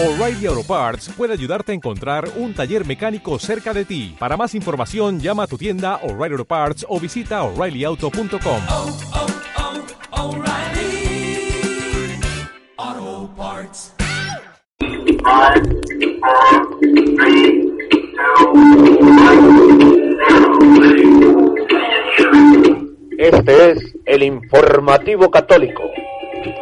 O'Reilly Auto Parts puede ayudarte a encontrar un taller mecánico cerca de ti. Para más información, llama a tu tienda O'Reilly Auto Parts o visita oreillyauto.com. oh, oh, two, Este es el informativo católico,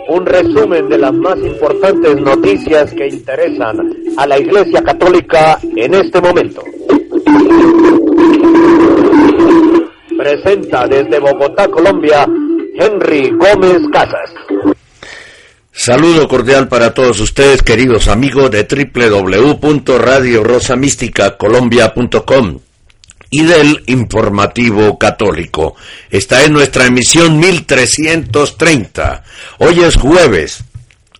un resumen de las más importantes noticias que interesan a la Iglesia Católica en este momento. Presenta desde Bogotá, Colombia, Henry Gómez Casas. Saludo cordial para todos ustedes, queridos amigos de www.radiorosamísticacolombia.com y del Informativo Católico. Está en nuestra emisión 1330. Hoy es jueves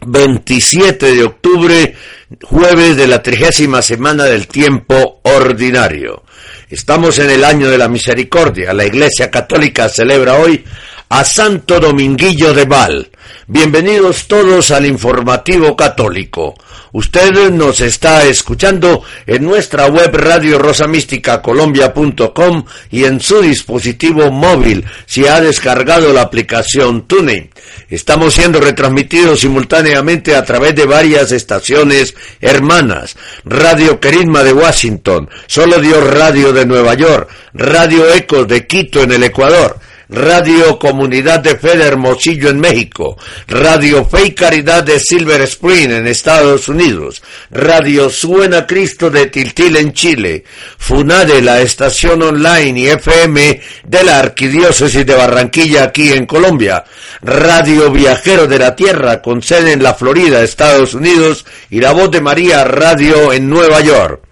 27 de octubre, jueves de la trigésima semana del tiempo ordinario. Estamos en el año de la misericordia. La Iglesia Católica celebra hoy a Santo Dominguillo de Val. Bienvenidos todos al informativo católico. Usted nos está escuchando en nuestra web radio rosamísticacolombia.com y en su dispositivo móvil si ha descargado la aplicación TuneIn. Estamos siendo retransmitidos simultáneamente a través de varias estaciones hermanas. Radio Querisma de Washington, Solo Dios Radio de Nueva York, Radio Ecos de Quito en el Ecuador, Radio Comunidad de Fe de Hermosillo en México, Radio Fe y Caridad de Silver Spring en Estados Unidos, Radio Suena Cristo de Tiltil en Chile, FUNADE, la estación online y FM de la Arquidiócesis de Barranquilla aquí en Colombia, Radio Viajero de la Tierra con sede en la Florida, Estados Unidos y La Voz de María Radio en Nueva York.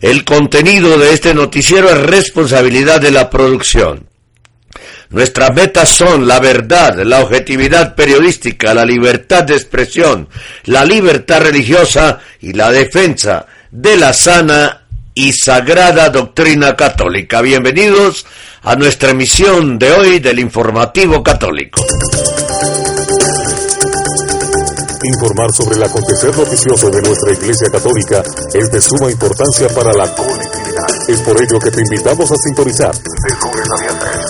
El contenido de este noticiero es responsabilidad de la producción. Nuestras metas son la verdad, la objetividad periodística, la libertad de expresión, la libertad religiosa y la defensa de la sana y sagrada doctrina católica. Bienvenidos a nuestra emisión de hoy del Informativo Católico. Informar sobre el acontecer noticioso de nuestra Iglesia Católica es de suma importancia para la colectividad. Es por ello que te invitamos a sintonizar de lunes a viernes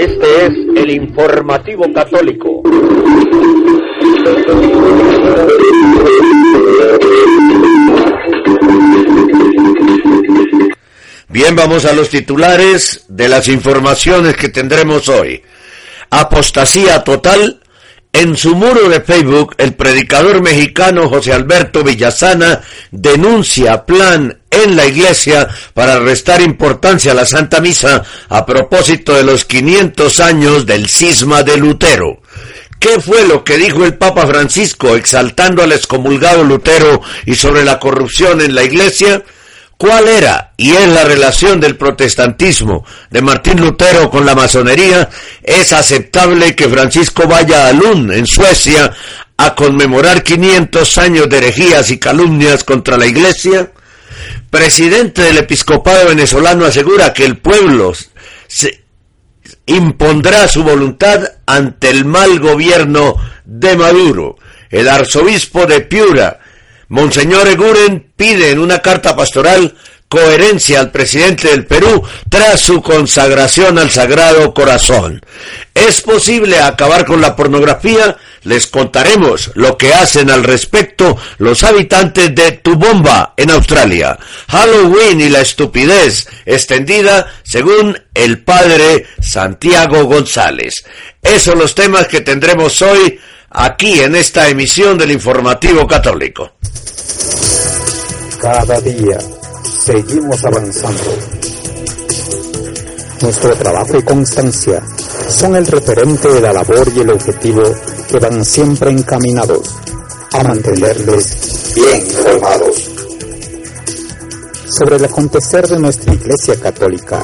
Este es el informativo católico. Bien, vamos a los titulares de las informaciones que tendremos hoy. Apostasía total. En su muro de Facebook, el predicador mexicano José Alberto Villasana denuncia plan en la iglesia para restar importancia a la Santa Misa a propósito de los 500 años del cisma de Lutero. ¿Qué fue lo que dijo el Papa Francisco exaltando al excomulgado Lutero y sobre la corrupción en la iglesia? ¿Cuál era y es la relación del protestantismo de Martín Lutero con la masonería? ¿Es aceptable que Francisco vaya a Lund, en Suecia, a conmemorar 500 años de herejías y calumnias contra la iglesia? Presidente del episcopado venezolano asegura que el pueblo impondrá su voluntad ante el mal gobierno de Maduro. El arzobispo de Piura, Monseñor Eguren pide en una carta pastoral coherencia al presidente del Perú tras su consagración al Sagrado Corazón. ¿Es posible acabar con la pornografía? Les contaremos lo que hacen al respecto los habitantes de Tubomba, en Australia. Halloween y la estupidez extendida según el padre Santiago González. Esos son los temas que tendremos hoy aquí en esta emisión del Informativo Católico. Cada día seguimos avanzando. Nuestro trabajo y constancia son el referente de la labor y el objetivo que van siempre encaminados a mantenerles bien informados sobre el acontecer de nuestra Iglesia Católica.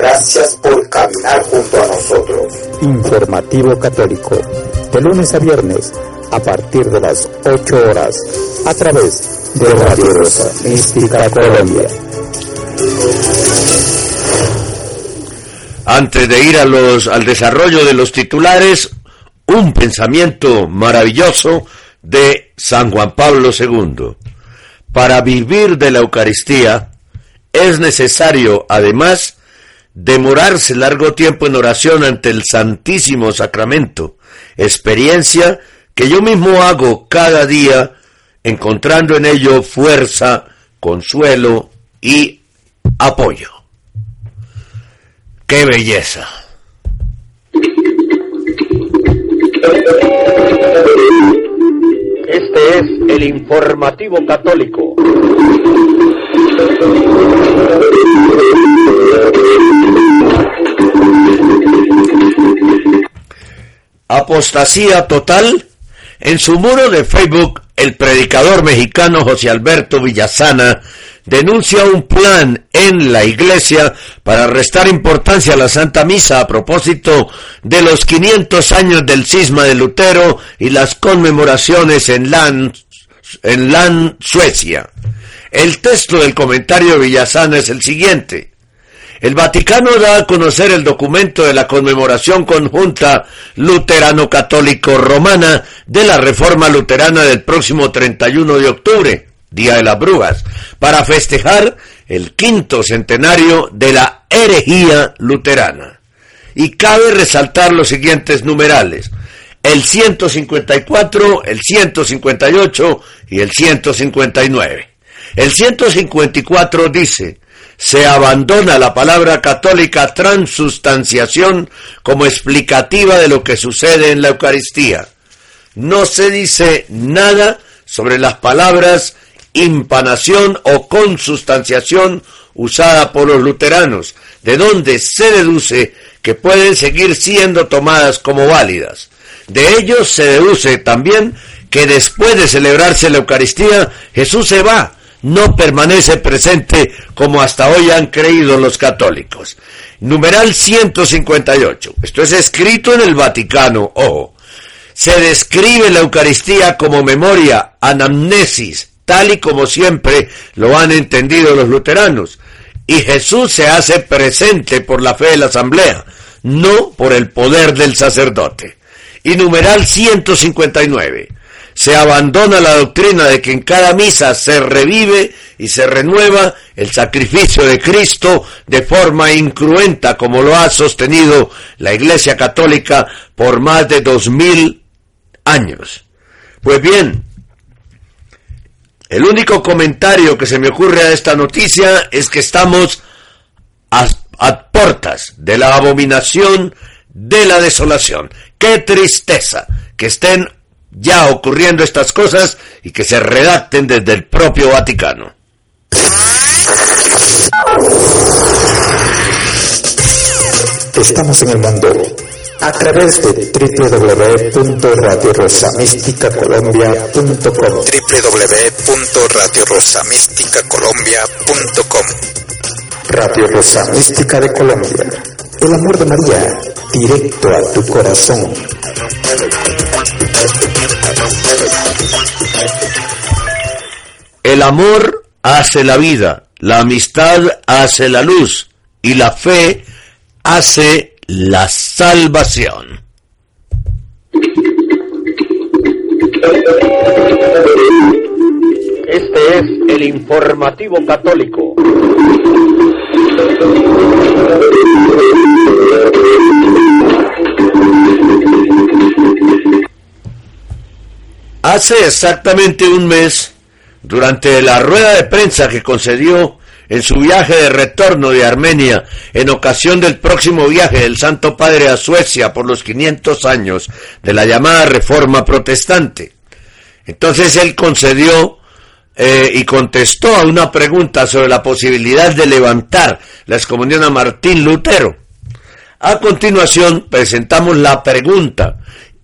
Gracias por caminar junto a nosotros. Informativo Católico, de lunes a viernes, a partir de las 8 horas, a través de Radio Rosa Mística Colombia. Antes de ir a los, al desarrollo de los titulares, un pensamiento maravilloso de San Juan Pablo II. Para vivir de la Eucaristía es necesario, además, demorarse largo tiempo en oración ante el Santísimo Sacramento, experiencia que yo mismo hago cada día, encontrando en ello fuerza, consuelo y apoyo. ¡Qué belleza! Este es el informativo católico. Apostasía total. En su muro de Facebook, el predicador mexicano José Alberto Villasana denuncia un plan en la iglesia para restar importancia a la Santa Misa a propósito de los 500 años del cisma de Lutero y las conmemoraciones en en Land, Suecia. El texto del comentario de Villasana es el siguiente. El Vaticano da a conocer el documento de la conmemoración conjunta luterano-católico-romana de la Reforma Luterana del próximo 31 de octubre, Día de las Brujas, para festejar el quinto centenario de la herejía luterana. Y cabe resaltar los siguientes numerales, el 154, el 158 y el 159. El 154 dice, se abandona la palabra católica transustanciación como explicativa de lo que sucede en la Eucaristía. No se dice nada sobre las palabras impanación o consustanciación usada por los luteranos, de donde se deduce que pueden seguir siendo tomadas como válidas. De ello se deduce también que después de celebrarse la Eucaristía, Jesús se va, no permanece presente como hasta hoy han creído los católicos. Numeral 158. Esto es escrito en el Vaticano, ojo. Se describe la Eucaristía como memoria, anamnesis, tal y como siempre lo han entendido los luteranos. Y Jesús se hace presente por la fe de la asamblea, no por el poder del sacerdote. Y numeral 159 se abandona la doctrina de que en cada misa se revive y se renueva el sacrificio de Cristo de forma incruenta como lo ha sostenido la Iglesia Católica por más de dos mil años. Pues bien, el único comentario que se me ocurre a esta noticia es que estamos a, a portas de la abominación de la desolación. ¡Qué tristeza que estén ya ocurriendo estas cosas y que se redacten desde el propio Vaticano. Estamos en el mundo a través de www.radiorosamisticacolombia.com www.radiorosamisticacolombia.com Radio Rosa Mística de Colombia. El amor de María, directo a tu corazón. El amor hace la vida, la amistad hace la luz y la fe hace la salvación. Este es el informativo católico. Hace exactamente un mes, durante la rueda de prensa que concedió en su viaje de retorno de Armenia en ocasión del próximo viaje del Santo Padre a Suecia por los 500 años de la llamada Reforma Protestante. Entonces él concedió eh, y contestó a una pregunta sobre la posibilidad de levantar la excomunión a Martín Lutero. A continuación presentamos la pregunta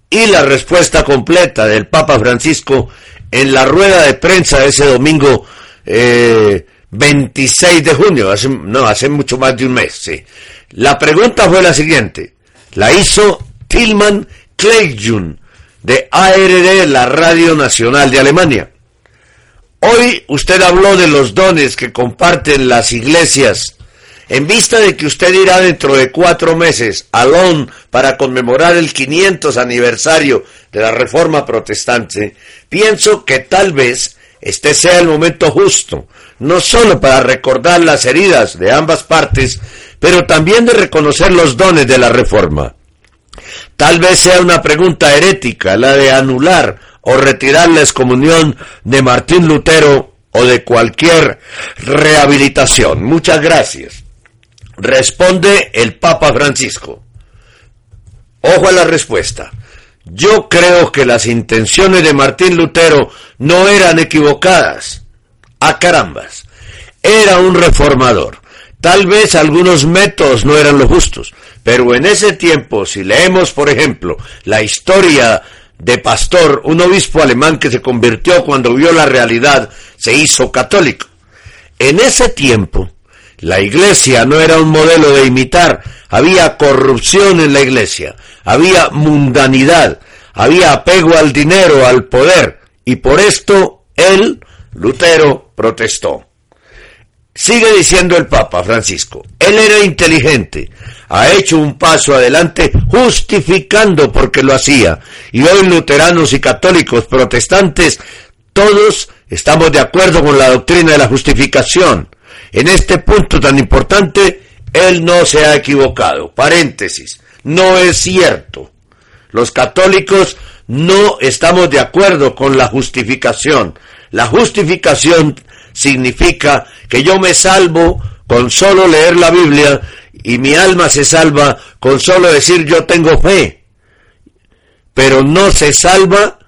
y la respuesta completa del Papa Francisco en la rueda de prensa ese domingo eh, 26 de junio, no, hace mucho más de un mes, sí. La pregunta fue la siguiente. La hizo Tilman Kleijun de ARD, la Radio Nacional de Alemania. Hoy usted habló de los dones que comparten las iglesias. En vista de que usted irá dentro de cuatro meses a Londres para conmemorar el 500 aniversario de la Reforma Protestante, pienso que tal vez este sea el momento justo, no solo para recordar las heridas de ambas partes, pero también de reconocer los dones de la Reforma. Tal vez sea una pregunta herética la de anular o retirar la excomunión de Martín Lutero o de cualquier rehabilitación. Muchas gracias. Responde el Papa Francisco. Ojo a la respuesta. Yo creo que las intenciones de Martín Lutero no eran equivocadas. A carambas. Era un reformador. Tal vez algunos métodos no eran los justos, pero en ese tiempo, si leemos, por ejemplo, la historia de Pastor, un obispo alemán que se convirtió cuando vio la realidad, se hizo católico. En ese tiempo, la iglesia no era un modelo de imitar, había corrupción en la iglesia, había mundanidad, había apego al dinero, al poder, y por esto él, Lutero, protestó. Sigue diciendo el Papa Francisco, él era inteligente, ha hecho un paso adelante justificando porque lo hacía, y hoy luteranos y católicos protestantes, todos estamos de acuerdo con la doctrina de la justificación. En este punto tan importante, él no se ha equivocado. Paréntesis, no es cierto. Los católicos no estamos de acuerdo con la justificación. La justificación significa que yo me salvo con solo leer la Biblia y mi alma se salva con solo decir yo tengo fe. Pero no se salva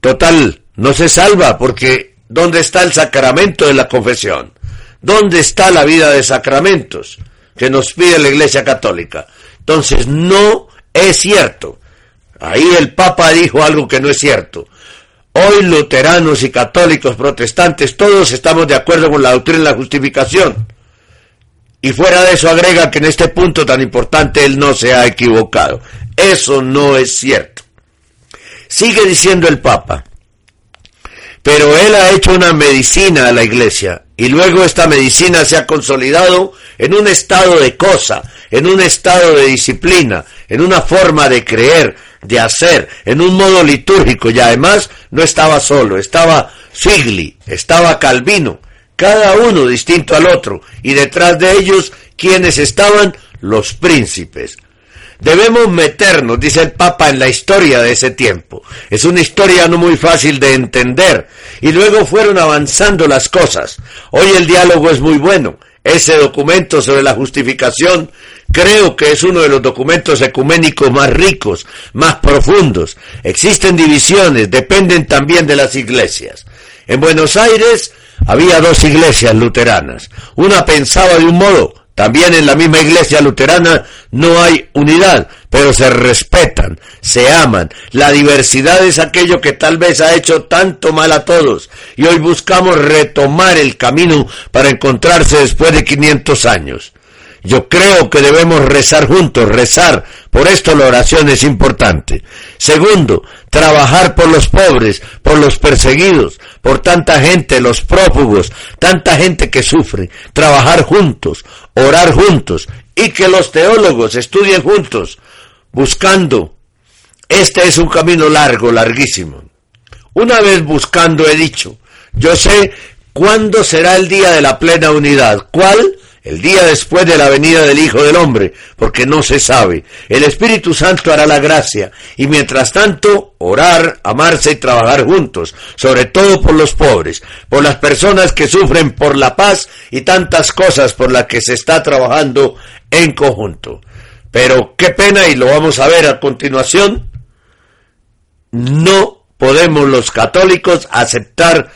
total, no se salva porque ¿dónde está el sacramento de la confesión? ¿Dónde está la vida de sacramentos que nos pide la Iglesia Católica? Entonces no es cierto. Ahí el Papa dijo algo que no es cierto. Hoy luteranos y católicos protestantes todos estamos de acuerdo con la doctrina de la justificación. Y fuera de eso agrega que en este punto tan importante él no se ha equivocado. Eso no es cierto. Sigue diciendo el Papa. Pero él ha hecho una medicina a la iglesia y luego esta medicina se ha consolidado en un estado de cosa, en un estado de disciplina, en una forma de creer, de hacer, en un modo litúrgico y además no estaba solo, estaba Figli, estaba Calvino, cada uno distinto al otro y detrás de ellos quienes estaban los príncipes. Debemos meternos, dice el Papa, en la historia de ese tiempo. Es una historia no muy fácil de entender. Y luego fueron avanzando las cosas. Hoy el diálogo es muy bueno. Ese documento sobre la justificación creo que es uno de los documentos ecuménicos más ricos, más profundos. Existen divisiones, dependen también de las iglesias. En Buenos Aires había dos iglesias luteranas. Una pensaba de un modo, también en la misma iglesia luterana no hay unidad, pero se respetan, se aman. La diversidad es aquello que tal vez ha hecho tanto mal a todos y hoy buscamos retomar el camino para encontrarse después de 500 años. Yo creo que debemos rezar juntos, rezar. Por esto la oración es importante. Segundo, trabajar por los pobres, por los perseguidos, por tanta gente, los prófugos, tanta gente que sufre. Trabajar juntos, orar juntos y que los teólogos estudien juntos, buscando. Este es un camino largo, larguísimo. Una vez buscando he dicho, yo sé cuándo será el día de la plena unidad. ¿Cuál? El día después de la venida del Hijo del Hombre, porque no se sabe. El Espíritu Santo hará la gracia, y mientras tanto, orar, amarse y trabajar juntos, sobre todo por los pobres, por las personas que sufren por la paz y tantas cosas por las que se está trabajando en conjunto. Pero qué pena, y lo vamos a ver a continuación, no podemos los católicos aceptar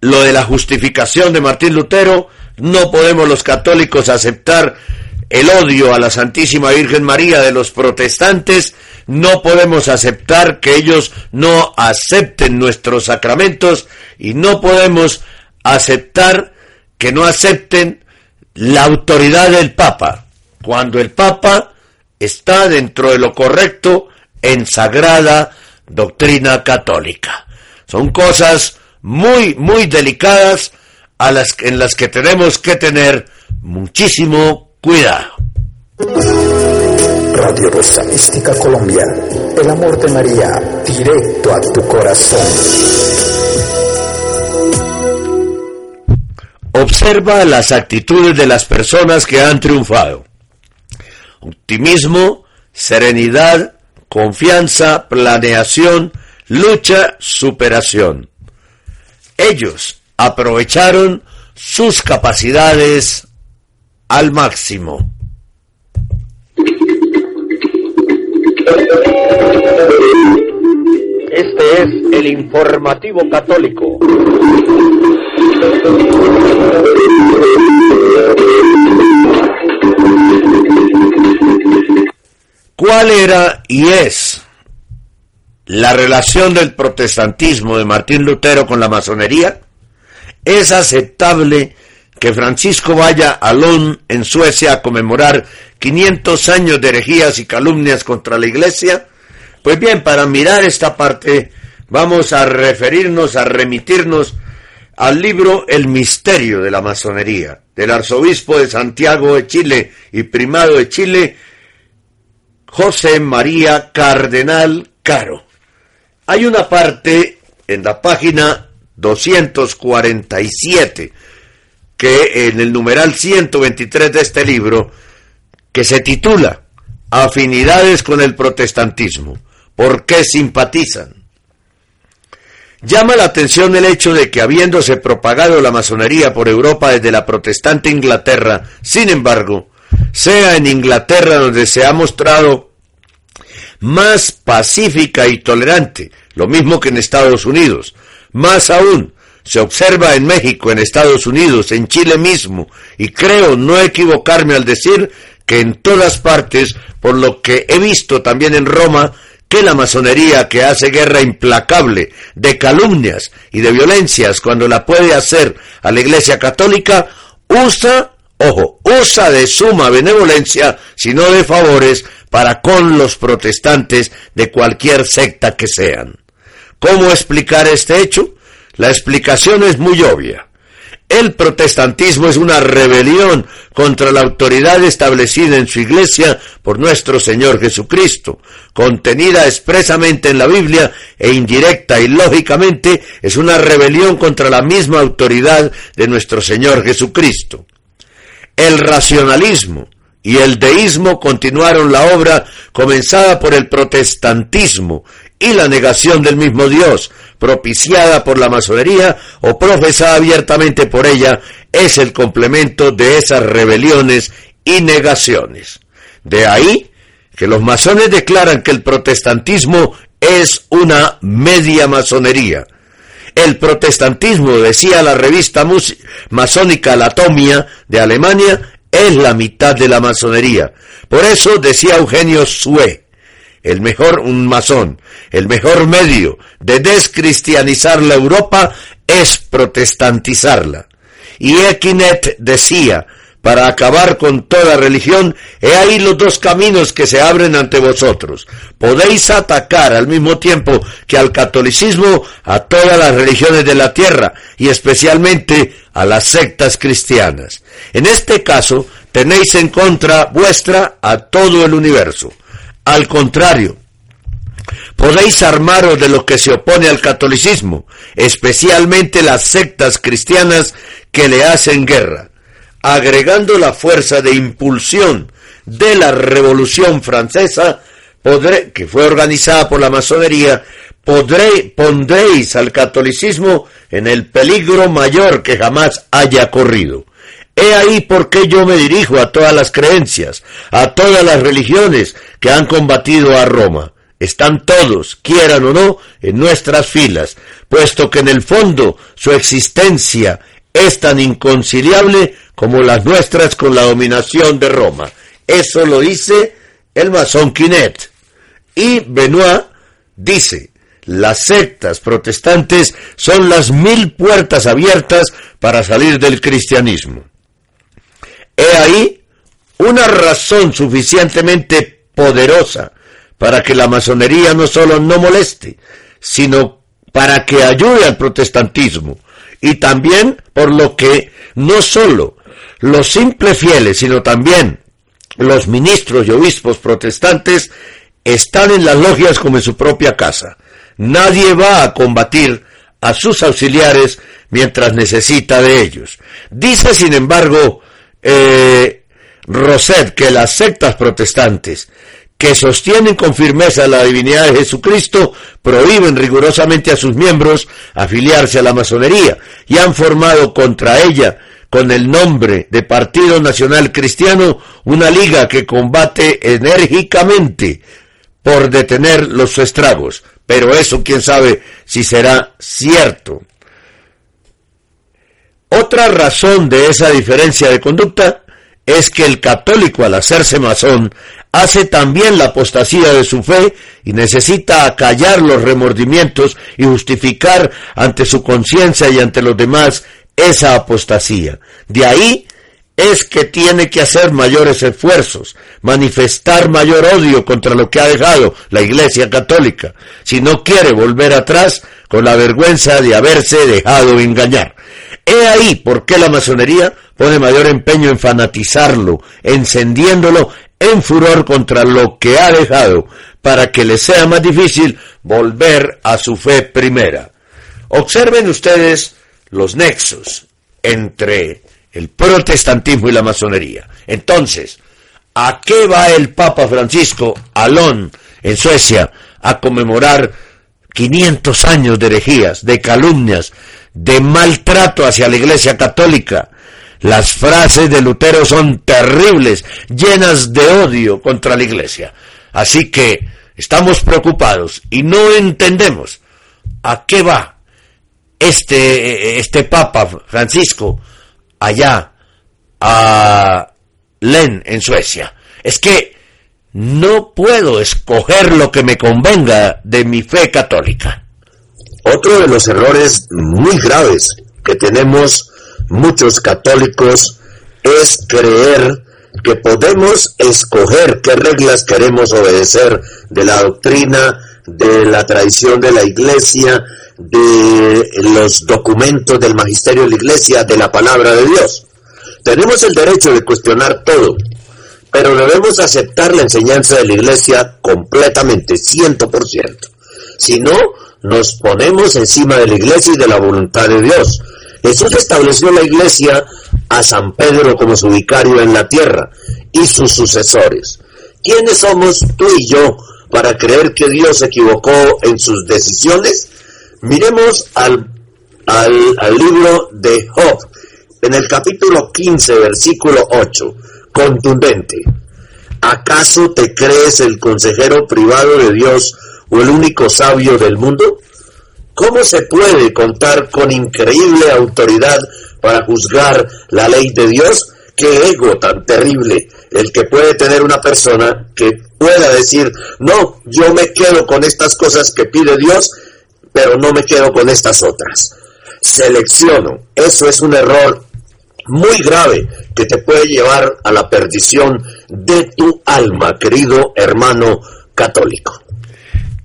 lo de la justificación de Martín Lutero, no podemos los católicos aceptar el odio a la Santísima Virgen María de los protestantes, no podemos aceptar que ellos no acepten nuestros sacramentos. Y no podemos aceptar que no acepten la autoridad del Papa, cuando el Papa está dentro de lo correcto en sagrada doctrina católica. Son cosas muy, muy delicadas a las, en las que tenemos que tener muchísimo cuidado. Radio Rosa Mística Colombia, el amor de María, directo a tu corazón. Observa las actitudes de las personas que han triunfado. Optimismo, serenidad, confianza, planeación, lucha, superación. Ellos aprovecharon sus capacidades al máximo. Este es el informativo católico. ¿Cuál era y es la relación del protestantismo de Martín Lutero con la masonería? ¿Es aceptable que Francisco vaya a Lund, en Suecia, a conmemorar 500 años de herejías y calumnias contra la iglesia? Pues bien, para mirar esta parte, vamos a referirnos, a remitirnos al libro El misterio de la masonería, del arzobispo de Santiago de Chile y primado de Chile, José María Cardenal Caro. Hay una parte en la página 247 que en el numeral 123 de este libro que se titula Afinidades con el protestantismo. ¿Por qué simpatizan? Llama la atención el hecho de que habiéndose propagado la masonería por Europa desde la protestante Inglaterra, sin embargo, sea en Inglaterra donde se ha mostrado más pacífica y tolerante, lo mismo que en Estados Unidos. Más aún, se observa en México, en Estados Unidos, en Chile mismo, y creo no equivocarme al decir que en todas partes, por lo que he visto también en Roma, que la masonería que hace guerra implacable de calumnias y de violencias cuando la puede hacer a la Iglesia Católica, usa, ojo, usa de suma benevolencia, si no de favores, para con los protestantes de cualquier secta que sean. ¿Cómo explicar este hecho? La explicación es muy obvia. El protestantismo es una rebelión contra la autoridad establecida en su iglesia por nuestro Señor Jesucristo, contenida expresamente en la Biblia e indirecta y lógicamente es una rebelión contra la misma autoridad de nuestro Señor Jesucristo. El racionalismo y el deísmo continuaron la obra comenzada por el protestantismo y la negación del mismo Dios, propiciada por la masonería o profesada abiertamente por ella, es el complemento de esas rebeliones y negaciones. De ahí que los masones declaran que el protestantismo es una media masonería. El protestantismo, decía la revista masónica Latomia de Alemania, es la mitad de la masonería. Por eso decía Eugenio Sue, el mejor, un masón, el mejor medio de descristianizar la Europa es protestantizarla. Y Equinet decía, para acabar con toda religión, he ahí los dos caminos que se abren ante vosotros. Podéis atacar al mismo tiempo que al catolicismo a todas las religiones de la tierra y especialmente a las sectas cristianas. En este caso, tenéis en contra vuestra a todo el universo. Al contrario, podéis armaros de lo que se opone al catolicismo, especialmente las sectas cristianas que le hacen guerra, agregando la fuerza de impulsión de la Revolución Francesa, que fue organizada por la masonería, podré, pondréis al catolicismo en el peligro mayor que jamás haya corrido. He ahí por qué yo me dirijo a todas las creencias, a todas las religiones que han combatido a Roma. Están todos, quieran o no, en nuestras filas, puesto que en el fondo su existencia es tan inconciliable como las nuestras con la dominación de Roma. Eso lo dice el masón Quinet. Y Benoit dice, las sectas protestantes son las mil puertas abiertas para salir del cristianismo. He ahí una razón suficientemente poderosa para que la masonería no solo no moleste, sino para que ayude al protestantismo y también por lo que no solo los simples fieles, sino también los ministros y obispos protestantes están en las logias como en su propia casa. Nadie va a combatir a sus auxiliares mientras necesita de ellos. Dice, sin embargo, eh, Roset que las sectas protestantes que sostienen con firmeza la divinidad de Jesucristo prohíben rigurosamente a sus miembros afiliarse a la masonería y han formado contra ella con el nombre de Partido Nacional Cristiano una liga que combate enérgicamente por detener los estragos. Pero eso quién sabe si será cierto. Otra razón de esa diferencia de conducta es que el católico al hacerse masón hace también la apostasía de su fe y necesita acallar los remordimientos y justificar ante su conciencia y ante los demás esa apostasía. De ahí es que tiene que hacer mayores esfuerzos, manifestar mayor odio contra lo que ha dejado la Iglesia Católica, si no quiere volver atrás con la vergüenza de haberse dejado engañar. He ahí por qué la masonería pone mayor empeño en fanatizarlo, encendiéndolo en furor contra lo que ha dejado, para que le sea más difícil volver a su fe primera. Observen ustedes los nexos entre el protestantismo y la masonería. Entonces, ¿a qué va el Papa Francisco Alón en Suecia a conmemorar 500 años de herejías, de calumnias, de maltrato hacia la Iglesia Católica? Las frases de Lutero son terribles, llenas de odio contra la Iglesia. Así que estamos preocupados y no entendemos a qué va este, este Papa Francisco allá a Len en Suecia. Es que no puedo escoger lo que me convenga de mi fe católica. Otro de los errores muy graves que tenemos muchos católicos es creer que podemos escoger qué reglas queremos obedecer de la doctrina, de la tradición de la iglesia, de los documentos del magisterio de la iglesia, de la palabra de Dios. Tenemos el derecho de cuestionar todo, pero debemos aceptar la enseñanza de la iglesia completamente, ciento por ciento. Si no, nos ponemos encima de la iglesia y de la voluntad de Dios. Jesús estableció la iglesia a San Pedro como su vicario en la tierra y sus sucesores. ¿Quiénes somos tú y yo para creer que Dios se equivocó en sus decisiones? Miremos al, al, libro de Job, en el capítulo 15, versículo 8, contundente. ¿Acaso te crees el consejero privado de Dios o el único sabio del mundo? ¿Cómo se puede contar con increíble autoridad para juzgar la ley de Dios? ¿Qué ego tan terrible el que puede tener una persona que pueda decir, no, yo me quedo con estas cosas que pide Dios pero no me quedo con estas otras. Selecciono. Eso es un error muy grave que te puede llevar a la perdición de tu alma, querido hermano católico.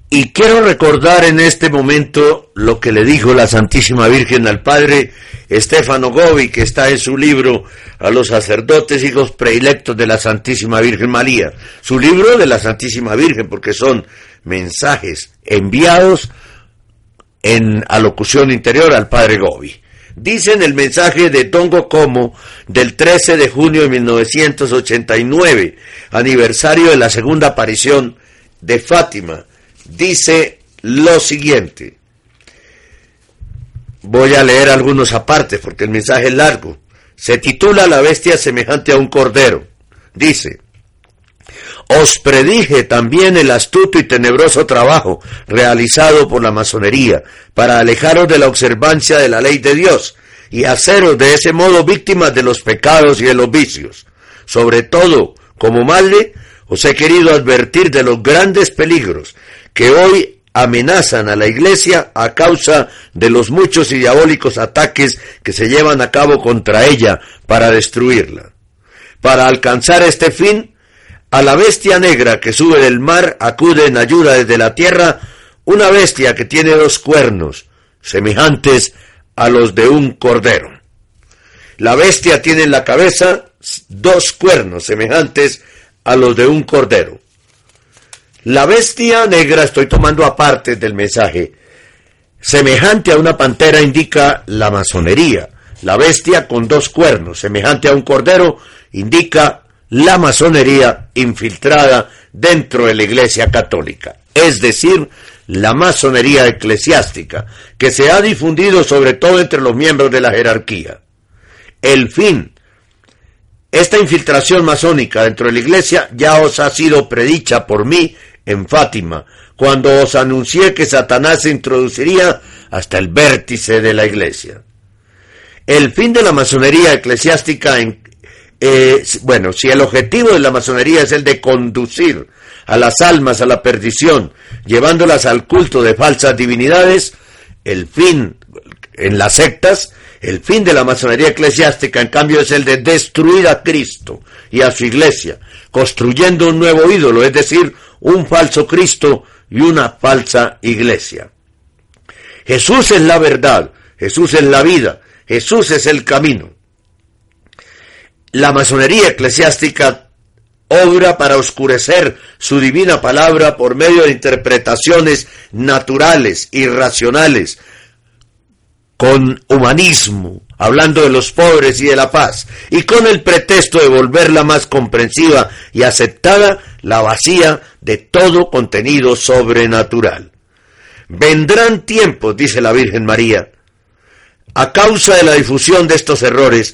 Y quiero recordar en este momento lo que le dijo la Santísima Virgen al Padre Estefano Gobi, que está en su libro a los sacerdotes y los predilectos de la Santísima Virgen María. Su libro de la Santísima Virgen, porque son mensajes enviados en alocución interior al padre Gobi. Dice en el mensaje de Tongo Como del 13 de junio de 1989, aniversario de la segunda aparición de Fátima, dice lo siguiente. Voy a leer algunos apartes porque el mensaje es largo. Se titula La bestia semejante a un cordero. Dice, os predije también el astuto y tenebroso trabajo realizado por la masonería para alejaros de la observancia de la ley de Dios y haceros de ese modo víctimas de los pecados y de los vicios. Sobre todo, como madre, os he querido advertir de los grandes peligros que hoy amenazan a la iglesia a causa de los muchos y diabólicos ataques que se llevan a cabo contra ella para destruirla. Para alcanzar este fin, a la bestia negra que sube del mar acude en ayuda desde la tierra una bestia que tiene dos cuernos, semejantes a los de un cordero. La bestia tiene en la cabeza dos cuernos semejantes a los de un cordero. La bestia negra, estoy tomando aparte del mensaje, semejante a una pantera indica la masonería. La bestia con dos cuernos, semejante a un cordero, indica la masonería infiltrada dentro de la Iglesia Católica, es decir, la masonería eclesiástica, que se ha difundido sobre todo entre los miembros de la jerarquía. El fin, esta infiltración masónica dentro de la Iglesia ya os ha sido predicha por mí en Fátima, cuando os anuncié que Satanás se introduciría hasta el vértice de la Iglesia. El fin de la masonería eclesiástica en, bueno, si el objetivo de la masonería es el de conducir a las almas a la perdición, llevándolas al culto de falsas divinidades, el fin en las sectas, el fin de la masonería eclesiástica, en cambio, es el de destruir a Cristo y a su iglesia, construyendo un nuevo ídolo, es decir, un falso Cristo y una falsa iglesia. Jesús es la verdad, Jesús es la vida, Jesús es el camino. La masonería eclesiástica obra para oscurecer su divina palabra por medio de interpretaciones naturales, irracionales, con humanismo, hablando de los pobres y de la paz, y con el pretexto de volverla más comprensiva y aceptada, la vacía de todo contenido sobrenatural. Vendrán tiempos, dice la Virgen María, a causa de la difusión de estos errores,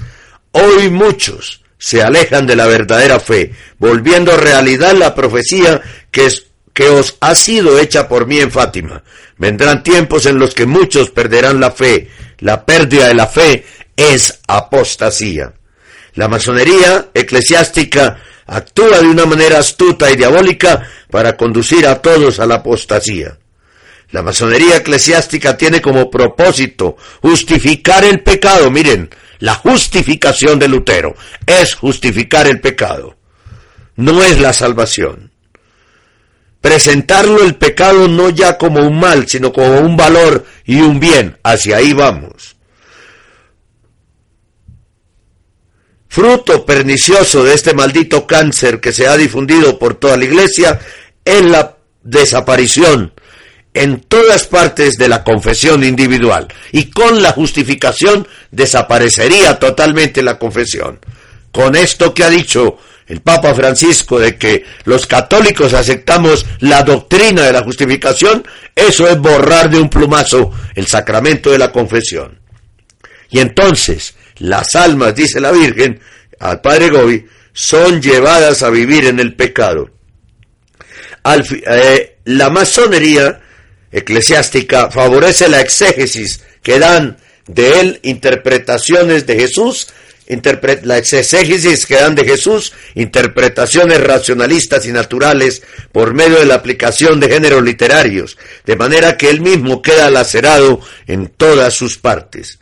hoy muchos se alejan de la verdadera fe, volviendo realidad la profecía que, es, que os ha sido hecha por mí en Fátima. Vendrán tiempos en los que muchos perderán la fe. La pérdida de la fe es apostasía. La masonería eclesiástica actúa de una manera astuta y diabólica para conducir a todos a la apostasía. La masonería eclesiástica tiene como propósito justificar el pecado. Miren, la justificación de Lutero es justificar el pecado. No es la salvación. Presentarlo el pecado no ya como un mal, sino como un valor y un bien. Hacia ahí vamos. Fruto pernicioso de este maldito cáncer que se ha difundido por toda la iglesia es la desaparición en todas partes de la confesión individual y con la justificación desaparecería totalmente la confesión. Con esto que ha dicho el Papa Francisco de que los católicos aceptamos la doctrina de la justificación, eso es borrar de un plumazo el sacramento de la confesión. Y entonces las almas, dice la Virgen al Padre Gobi, son llevadas a vivir en el pecado. Eh, la masonería eclesiástica favorece la exégesis que dan de él interpretaciones de Jesús, la exégesis que dan de Jesús, interpretaciones racionalistas y naturales por medio de la aplicación de géneros literarios, de manera que él mismo queda lacerado en todas sus partes.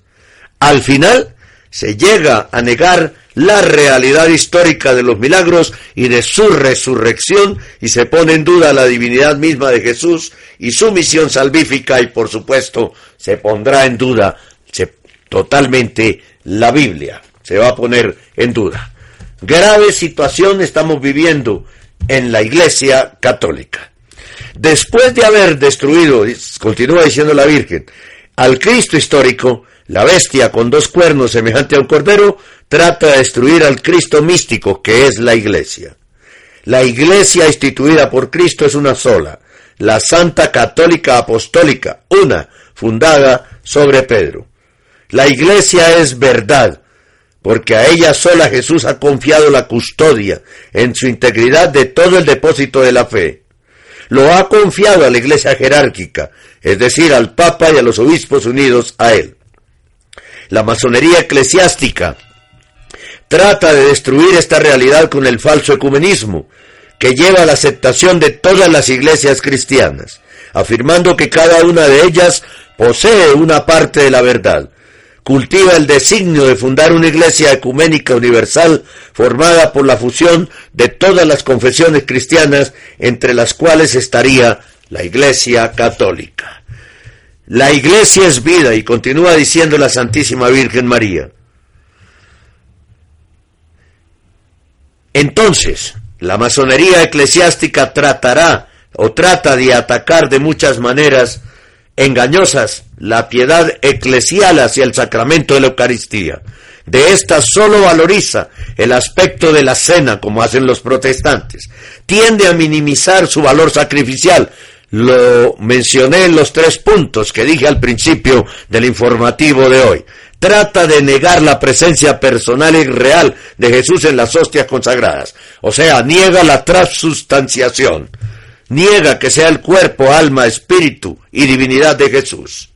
Al final, se llega a negar la realidad histórica de los milagros y de su resurrección y se pone en duda la divinidad misma de Jesús y su misión salvífica y por supuesto se pondrá en duda totalmente la Biblia. Se va a poner en duda. Grave situación estamos viviendo en la Iglesia Católica. Después de haber destruido, continúa diciendo la Virgen, al Cristo histórico, la bestia con dos cuernos semejante a un cordero trata de destruir al Cristo místico que es la iglesia. La iglesia instituida por Cristo es una sola, la Santa Católica Apostólica, una, fundada sobre Pedro. La iglesia es verdad, porque a ella sola Jesús ha confiado la custodia en su integridad de todo el depósito de la fe. Lo ha confiado a la iglesia jerárquica, es decir, al Papa y a los obispos unidos a él. La masonería eclesiástica trata de destruir esta realidad con el falso ecumenismo, que lleva a la aceptación de todas las iglesias cristianas. afirmando que cada una de ellas posee una parte de la verdad. Cultiva el designio de fundar una iglesia ecuménica universal formada por la fusión de todas las confesiones cristianas, entre las cuales estaría la iglesia católica. La iglesia es vida y continúa diciendo la Santísima Virgen María. Entonces, la masonería eclesiástica tratará o trata de atacar de muchas maneras engañosas la piedad eclesial hacia el sacramento de la Eucaristía. De esta solo valoriza el aspecto de la cena, como hacen los protestantes. Tiende a minimizar su valor sacrificial. Lo mencioné en los tres puntos que dije al principio del informativo de hoy. Trata de negar la presencia personal y real de Jesús en las hostias consagradas. O sea, niega la transustanciación niega que sea el cuerpo, alma, espíritu y divinidad de Jesús.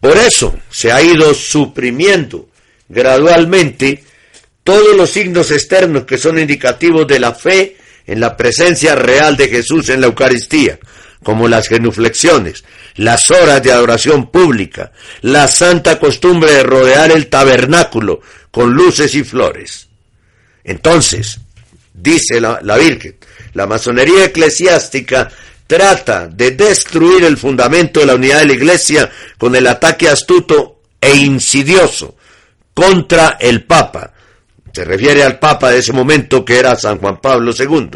Por eso se ha ido suprimiendo gradualmente todos los signos externos que son indicativos de la fe en la presencia real de Jesús en la Eucaristía, como las genuflexiones, las horas de adoración pública, la santa costumbre de rodear el tabernáculo con luces y flores. Entonces, dice la, la Virgen, la masonería eclesiástica trata de destruir el fundamento de la unidad de la Iglesia con el ataque astuto e insidioso contra el Papa. Se refiere al Papa de ese momento que era San Juan Pablo II.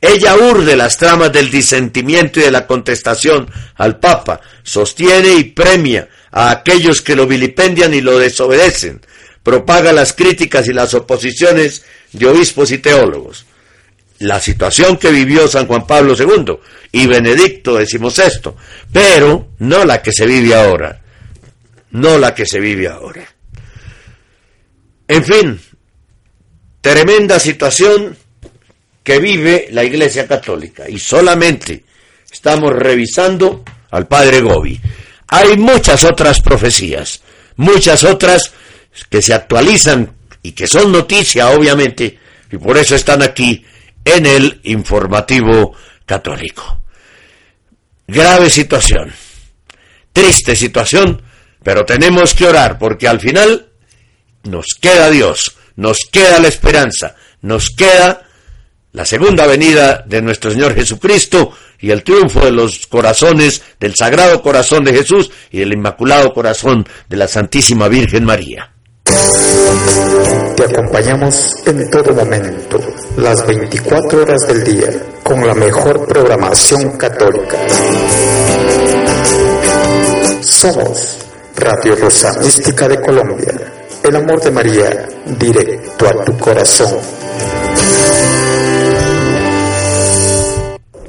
Ella urde las tramas del disentimiento y de la contestación al Papa, sostiene y premia a aquellos que lo vilipendian y lo desobedecen, propaga las críticas y las oposiciones de obispos y teólogos la situación que vivió San Juan Pablo II y Benedicto XVI, pero no la que se vive ahora, no la que se vive ahora. En fin, tremenda situación que vive la Iglesia Católica y solamente estamos revisando al Padre Gobi. Hay muchas otras profecías, muchas otras que se actualizan y que son noticia, obviamente, y por eso están aquí en el informativo católico. Grave situación, triste situación, pero tenemos que orar porque al final nos queda Dios, nos queda la esperanza, nos queda la segunda venida de nuestro Señor Jesucristo y el triunfo de los corazones del Sagrado Corazón de Jesús y del Inmaculado Corazón de la Santísima Virgen María. Te acompañamos en todo momento, las 24 horas del día, con la mejor programación católica. Somos Radio Rosa Mística de Colombia, el amor de María, directo a tu corazón.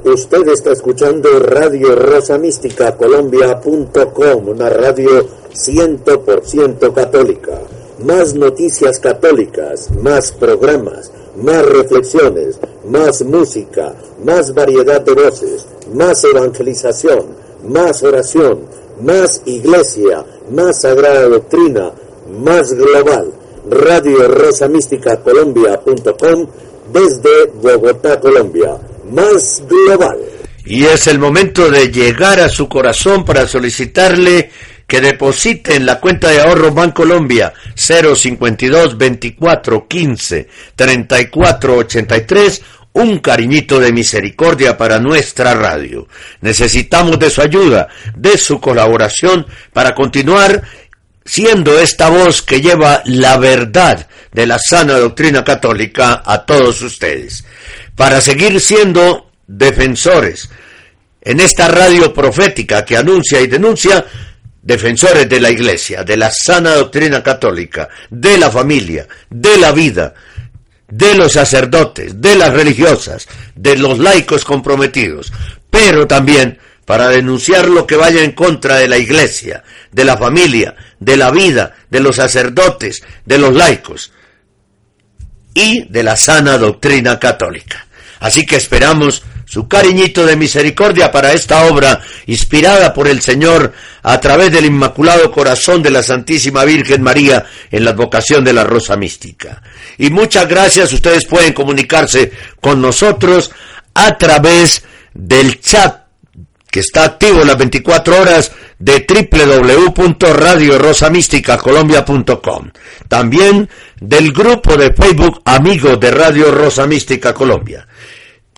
Usted está escuchando Radio Rosa Mística Colombia.com, una radio 100% católica más noticias católicas, más programas, más reflexiones, más música, más variedad de voces, más evangelización, más oración, más iglesia, más sagrada doctrina, más global. Radio Rosa Mística Colombia.com desde Bogotá, Colombia. Más global. Y es el momento de llegar a su corazón para solicitarle que deposite en la cuenta de ahorro Bancolombia 052 24 15 34 83 un cariñito de misericordia para nuestra radio. Necesitamos de su ayuda, de su colaboración para continuar siendo esta voz que lleva la verdad de la sana doctrina católica a todos ustedes. Para seguir siendo defensores en esta radio profética que anuncia y denuncia defensores de la Iglesia, de la sana doctrina católica, de la familia, de la vida, de los sacerdotes, de las religiosas, de los laicos comprometidos, pero también para denunciar lo que vaya en contra de la Iglesia, de la familia, de la vida, de los sacerdotes, de los laicos y de la sana doctrina católica. Así que esperamos su cariñito de misericordia para esta obra inspirada por el Señor a través del Inmaculado Corazón de la Santísima Virgen María en la advocación de la Rosa Mística. Y muchas gracias, ustedes pueden comunicarse con nosotros a través del chat que está activo las 24 horas de www.radiorosamísticacolombia.com. También del grupo de Facebook Amigos de Radio Rosa Mística Colombia.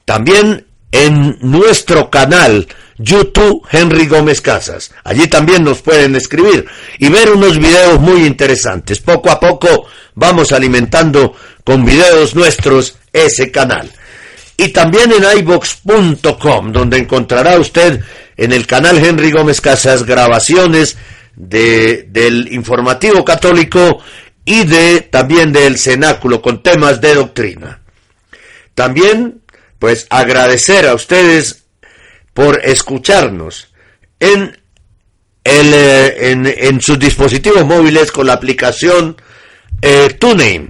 También en nuestro canal YouTube Henry Gómez Casas. Allí también nos pueden escribir y ver unos videos muy interesantes. Poco a poco vamos alimentando con videos nuestros ese canal. Y también en ibox.com, donde encontrará usted en el canal Henry Gómez Casas grabaciones de, del informativo católico y de también del cenáculo con temas de doctrina. También, pues agradecer a ustedes por escucharnos en, el, eh, en, en sus dispositivos móviles con la aplicación eh, TuneIn.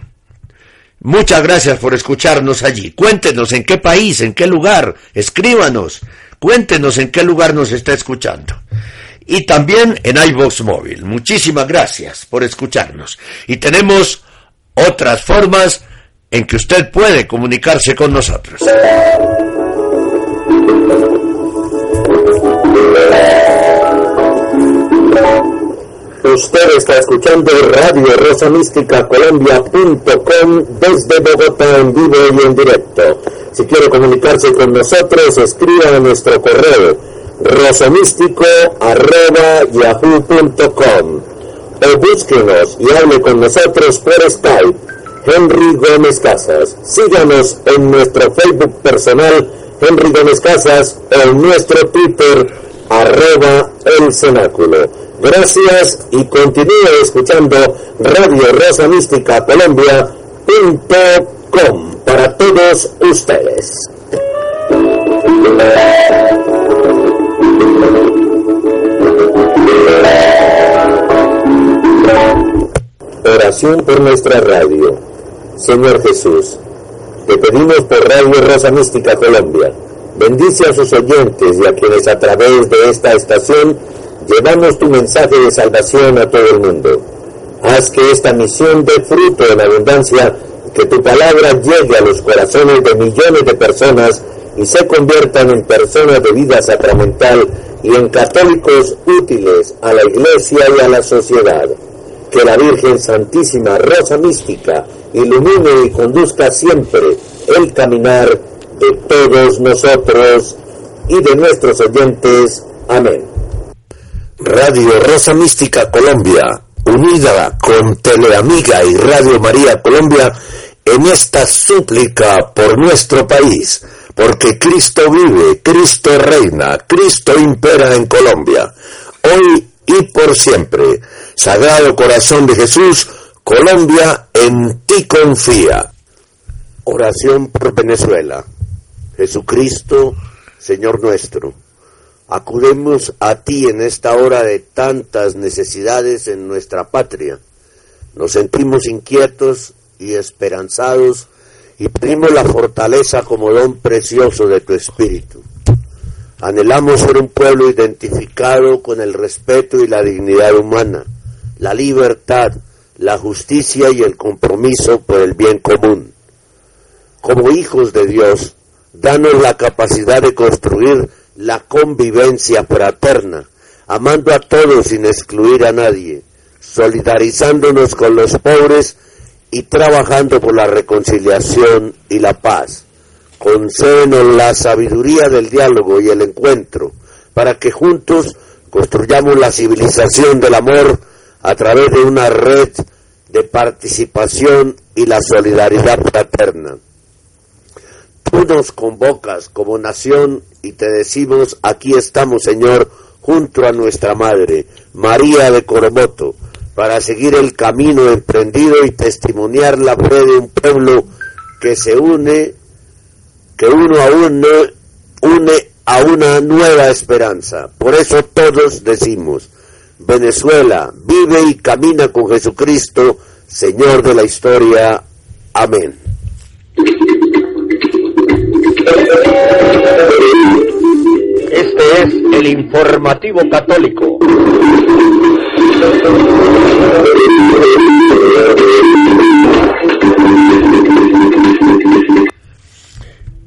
Muchas gracias por escucharnos allí. Cuéntenos en qué país, en qué lugar, escríbanos, cuéntenos en qué lugar nos está escuchando. Y también en iVox Móvil. Muchísimas gracias por escucharnos. Y tenemos otras formas en que usted puede comunicarse con nosotros. Usted está escuchando Radio Rosa Mística Colombia.com desde Bogotá en vivo y en directo. Si quiere comunicarse con nosotros, escriba a nuestro correo rosamístico arroba yahoo.com o búsquenos y hable con nosotros por Skype. Henry Gómez Casas. Síganos en nuestro Facebook personal Henry Gómez Casas o en nuestro Twitter arroba el cenáculo. Gracias y continúe escuchando Radio Rosa Mística Colombia.com para todos ustedes. Oración por nuestra radio. Señor Jesús, te pedimos por Radio Rosa Mística Colombia. Bendice a sus oyentes y a quienes a través de esta estación llevamos tu mensaje de salvación a todo el mundo. Haz que esta misión dé fruto en abundancia, que tu palabra llegue a los corazones de millones de personas y se conviertan en personas de vida sacramental y en católicos útiles a la iglesia y a la sociedad. Que la Virgen Santísima Rosa Mística ilumine y conduzca siempre el caminar de todos nosotros y de nuestros oyentes. Amén. Radio Rosa Mística Colombia, unida con Teleamiga y Radio María Colombia en esta súplica por nuestro país, porque Cristo vive, Cristo reina, Cristo impera en Colombia, hoy y por siempre. Sagrado Corazón de Jesús, Colombia en ti confía. Oración por Venezuela. Jesucristo, Señor nuestro, acudemos a ti en esta hora de tantas necesidades en nuestra patria. Nos sentimos inquietos y esperanzados y pedimos la fortaleza como don precioso de tu Espíritu. Anhelamos ser un pueblo identificado con el respeto y la dignidad humana, la libertad, la justicia y el compromiso por el bien común. Como hijos de Dios, danos la capacidad de construir la convivencia fraterna, amando a todos sin excluir a nadie, solidarizándonos con los pobres y trabajando por la reconciliación y la paz. Concédenos la sabiduría del diálogo y el encuentro, para que juntos construyamos la civilización del amor a través de una red de participación y la solidaridad fraterna. Tú nos convocas como nación y te decimos, aquí estamos, Señor, junto a nuestra Madre, María de Coromoto, para seguir el camino emprendido y testimoniar la fe de un pueblo que se une, que uno a uno une a una nueva esperanza. Por eso todos decimos, Venezuela vive y camina con Jesucristo, Señor de la historia. Amén. Este es el informativo católico.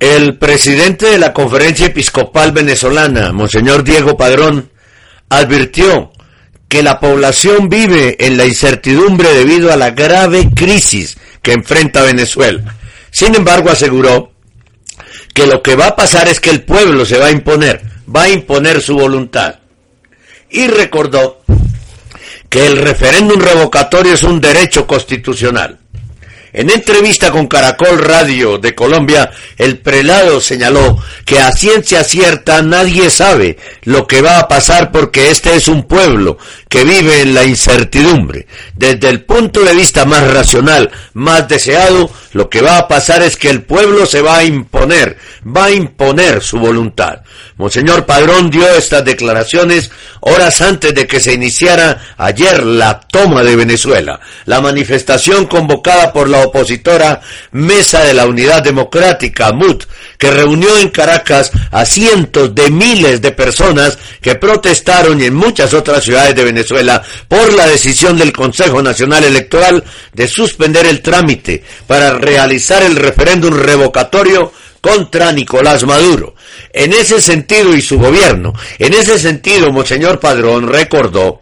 El presidente de la Conferencia Episcopal Venezolana, Monseñor Diego Padrón, advirtió que la población vive en la incertidumbre debido a la grave crisis que enfrenta Venezuela. Sin embargo, aseguró que lo que va a pasar es que el pueblo se va a imponer, va a imponer su voluntad. Y recordó que el referéndum revocatorio es un derecho constitucional. En entrevista con Caracol Radio de Colombia, el prelado señaló que a ciencia cierta nadie sabe lo que va a pasar porque este es un pueblo que vive en la incertidumbre. Desde el punto de vista más racional, más deseado, lo que va a pasar es que el pueblo se va a imponer, va a imponer su voluntad. Monseñor Padrón dio estas declaraciones horas antes de que se iniciara ayer la toma de Venezuela, la manifestación convocada por la opositora Mesa de la Unidad Democrática, MUD, que reunió en Caracas a cientos de miles de personas que protestaron en muchas otras ciudades de Venezuela por la decisión del Consejo Nacional Electoral de suspender el trámite para realizar el referéndum revocatorio contra Nicolás Maduro. En ese sentido y su gobierno, en ese sentido, Monseñor Padrón recordó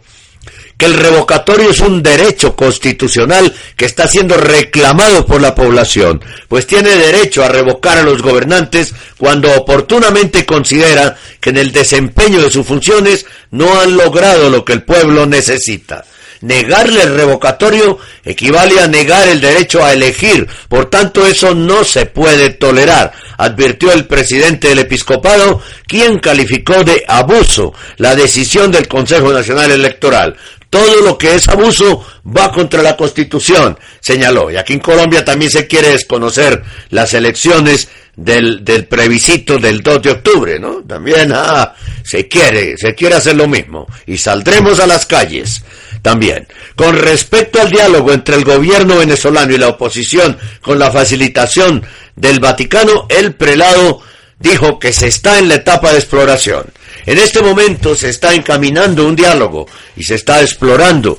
que el revocatorio es un derecho constitucional que está siendo reclamado por la población, pues tiene derecho a revocar a los gobernantes cuando oportunamente considera que en el desempeño de sus funciones no han logrado lo que el pueblo necesita. Negarle el revocatorio equivale a negar el derecho a elegir, por tanto eso no se puede tolerar, advirtió el presidente del episcopado, quien calificó de abuso la decisión del Consejo Nacional Electoral. Todo lo que es abuso va contra la Constitución, señaló. Y aquí en Colombia también se quiere desconocer las elecciones del, del plebiscito del 2 de octubre, ¿no? También, ah, se quiere, se quiere hacer lo mismo. Y saldremos a las calles también. Con respecto al diálogo entre el gobierno venezolano y la oposición con la facilitación del Vaticano, el prelado dijo que se está en la etapa de exploración. En este momento se está encaminando un diálogo y se está explorando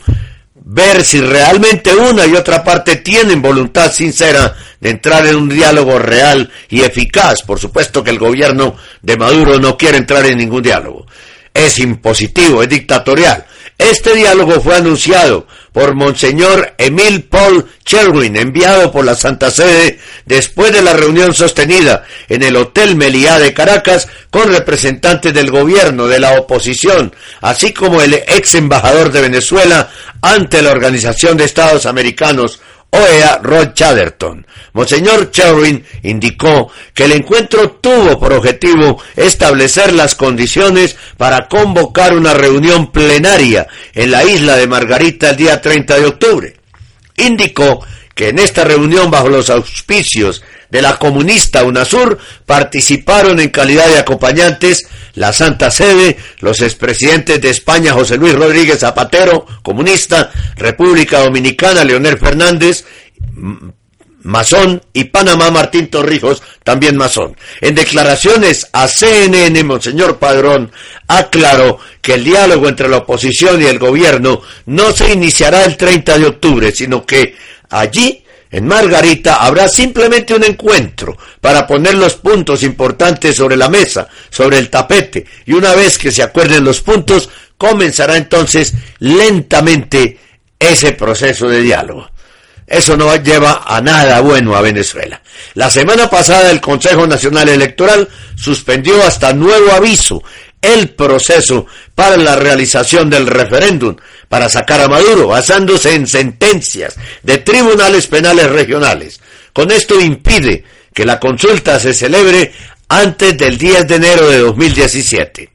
ver si realmente una y otra parte tienen voluntad sincera de entrar en un diálogo real y eficaz. Por supuesto que el gobierno de Maduro no quiere entrar en ningún diálogo. Es impositivo, es dictatorial. Este diálogo fue anunciado por Monseñor Emil Paul Cherwin, enviado por la Santa Sede después de la reunión sostenida en el Hotel Meliá de Caracas con representantes del gobierno, de la oposición, así como el ex embajador de Venezuela ante la Organización de Estados Americanos, OEA Rod Chatterton. Monseñor Cherwin indicó que el encuentro tuvo por objetivo establecer las condiciones para convocar una reunión plenaria en la isla de Margarita el día 30 de octubre. Indicó que en esta reunión bajo los auspicios de la comunista UNASUR participaron en calidad de acompañantes la Santa Sede, los expresidentes de España José Luis Rodríguez Zapatero, comunista, República Dominicana Leonel Fernández, masón, y Panamá Martín Torrijos, también masón. En declaraciones a CNN, Monseñor Padrón aclaró que el diálogo entre la oposición y el gobierno no se iniciará el 30 de octubre, sino que allí en Margarita habrá simplemente un encuentro para poner los puntos importantes sobre la mesa, sobre el tapete, y una vez que se acuerden los puntos, comenzará entonces lentamente ese proceso de diálogo. Eso no lleva a nada bueno a Venezuela. La semana pasada el Consejo Nacional Electoral suspendió hasta nuevo aviso el proceso para la realización del referéndum para sacar a Maduro, basándose en sentencias de tribunales penales regionales. Con esto impide que la consulta se celebre antes del 10 de enero de 2017.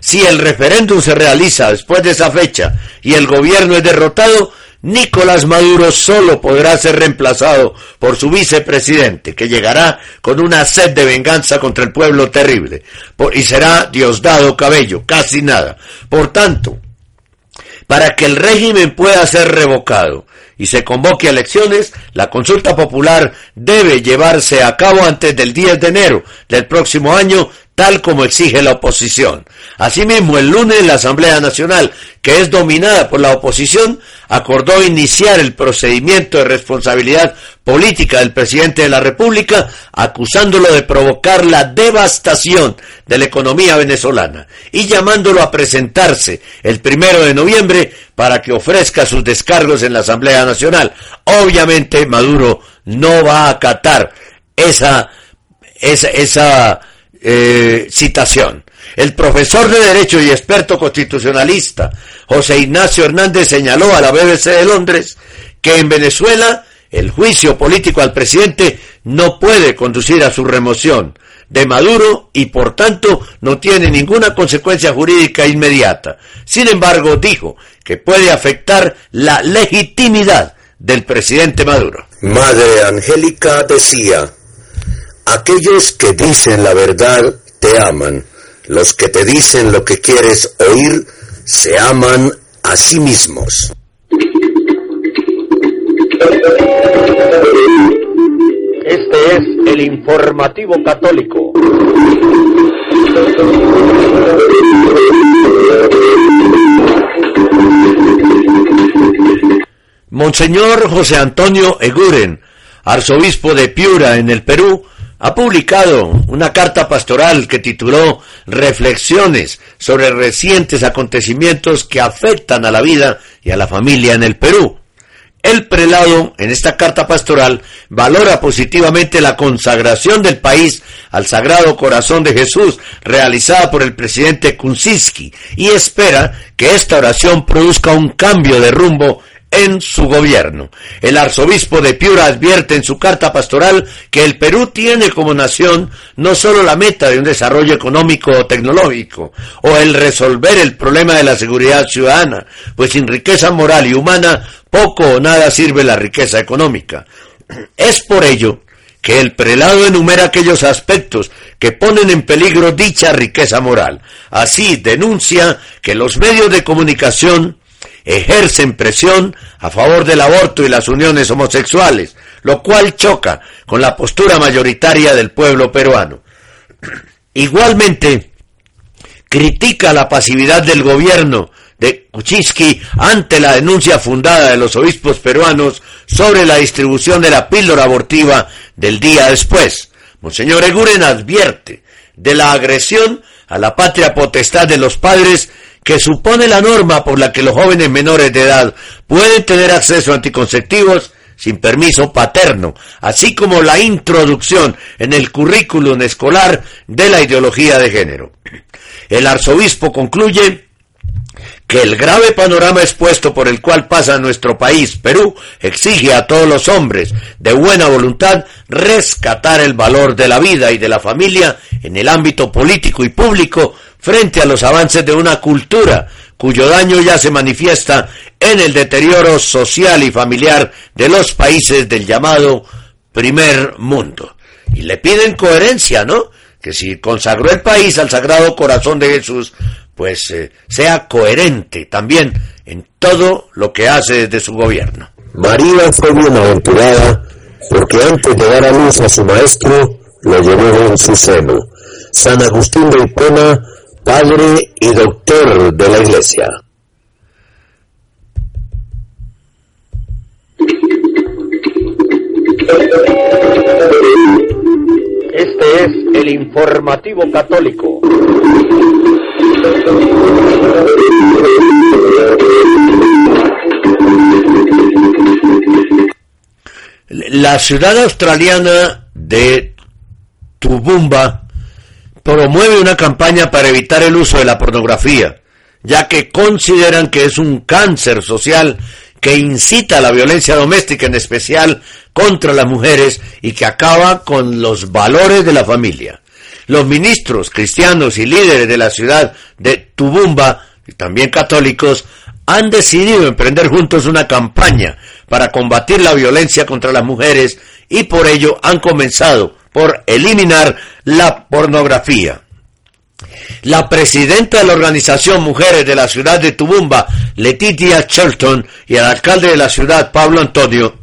Si el referéndum se realiza después de esa fecha y el gobierno es derrotado, Nicolás Maduro solo podrá ser reemplazado por su vicepresidente, que llegará con una sed de venganza contra el pueblo terrible, y será Diosdado Cabello, casi nada. Por tanto, para que el régimen pueda ser revocado y se convoque a elecciones, la consulta popular debe llevarse a cabo antes del 10 de enero del próximo año, tal como exige la oposición. Asimismo, el lunes la Asamblea Nacional, que es dominada por la oposición, acordó iniciar el procedimiento de responsabilidad política del presidente de la República, acusándolo de provocar la devastación de la economía venezolana y llamándolo a presentarse el primero de noviembre para que ofrezca sus descargos en la Asamblea Nacional. Obviamente Maduro no va a acatar esa, esa, esa eh, citación. El profesor de Derecho y experto constitucionalista José Ignacio Hernández señaló a la BBC de Londres que en Venezuela el juicio político al presidente no puede conducir a su remoción de Maduro y por tanto no tiene ninguna consecuencia jurídica inmediata. Sin embargo, dijo que puede afectar la legitimidad del presidente Maduro. Madre Angélica decía, aquellos que dicen la verdad te aman, los que te dicen lo que quieres oír se aman a sí mismos. Este es el informativo católico. Monseñor José Antonio Eguren, arzobispo de Piura en el Perú, ha publicado una carta pastoral que tituló Reflexiones sobre recientes acontecimientos que afectan a la vida y a la familia en el Perú. El prelado, en esta carta pastoral, valora positivamente la consagración del país al Sagrado Corazón de Jesús realizada por el presidente Kunczynski y espera que esta oración produzca un cambio de rumbo en su gobierno. El arzobispo de Piura advierte en su carta pastoral que el Perú tiene como nación no solo la meta de un desarrollo económico o tecnológico, o el resolver el problema de la seguridad ciudadana, pues sin riqueza moral y humana poco o nada sirve la riqueza económica. Es por ello que el prelado enumera aquellos aspectos que ponen en peligro dicha riqueza moral. Así denuncia que los medios de comunicación ejercen presión a favor del aborto y las uniones homosexuales, lo cual choca con la postura mayoritaria del pueblo peruano. Igualmente, critica la pasividad del gobierno de Kuczynski ante la denuncia fundada de los obispos peruanos sobre la distribución de la píldora abortiva del día después. Monseñor Eguren advierte de la agresión a la patria potestad de los padres que supone la norma por la que los jóvenes menores de edad pueden tener acceso a anticonceptivos sin permiso paterno, así como la introducción en el currículum escolar de la ideología de género. El arzobispo concluye que el grave panorama expuesto por el cual pasa nuestro país, Perú, exige a todos los hombres de buena voluntad rescatar el valor de la vida y de la familia en el ámbito político y público frente a los avances de una cultura cuyo daño ya se manifiesta en el deterioro social y familiar de los países del llamado primer mundo. Y le piden coherencia, ¿no? Que si consagró el país al Sagrado Corazón de Jesús, pues eh, sea coherente también en todo lo que hace desde su gobierno. María fue bienaventurada porque antes de dar a luz a su maestro, lo llevó en su seno. San Agustín de Hipona, padre y doctor de la Iglesia. Este es el informativo católico. La ciudad australiana de Tubumba promueve una campaña para evitar el uso de la pornografía, ya que consideran que es un cáncer social que incita a la violencia doméstica, en especial contra las mujeres, y que acaba con los valores de la familia. Los ministros cristianos y líderes de la ciudad de Tubumba, y también católicos, han decidido emprender juntos una campaña para combatir la violencia contra las mujeres y por ello han comenzado por eliminar la pornografía. La presidenta de la organización Mujeres de la ciudad de Tubumba, Letitia Shelton, y el alcalde de la ciudad, Pablo Antonio,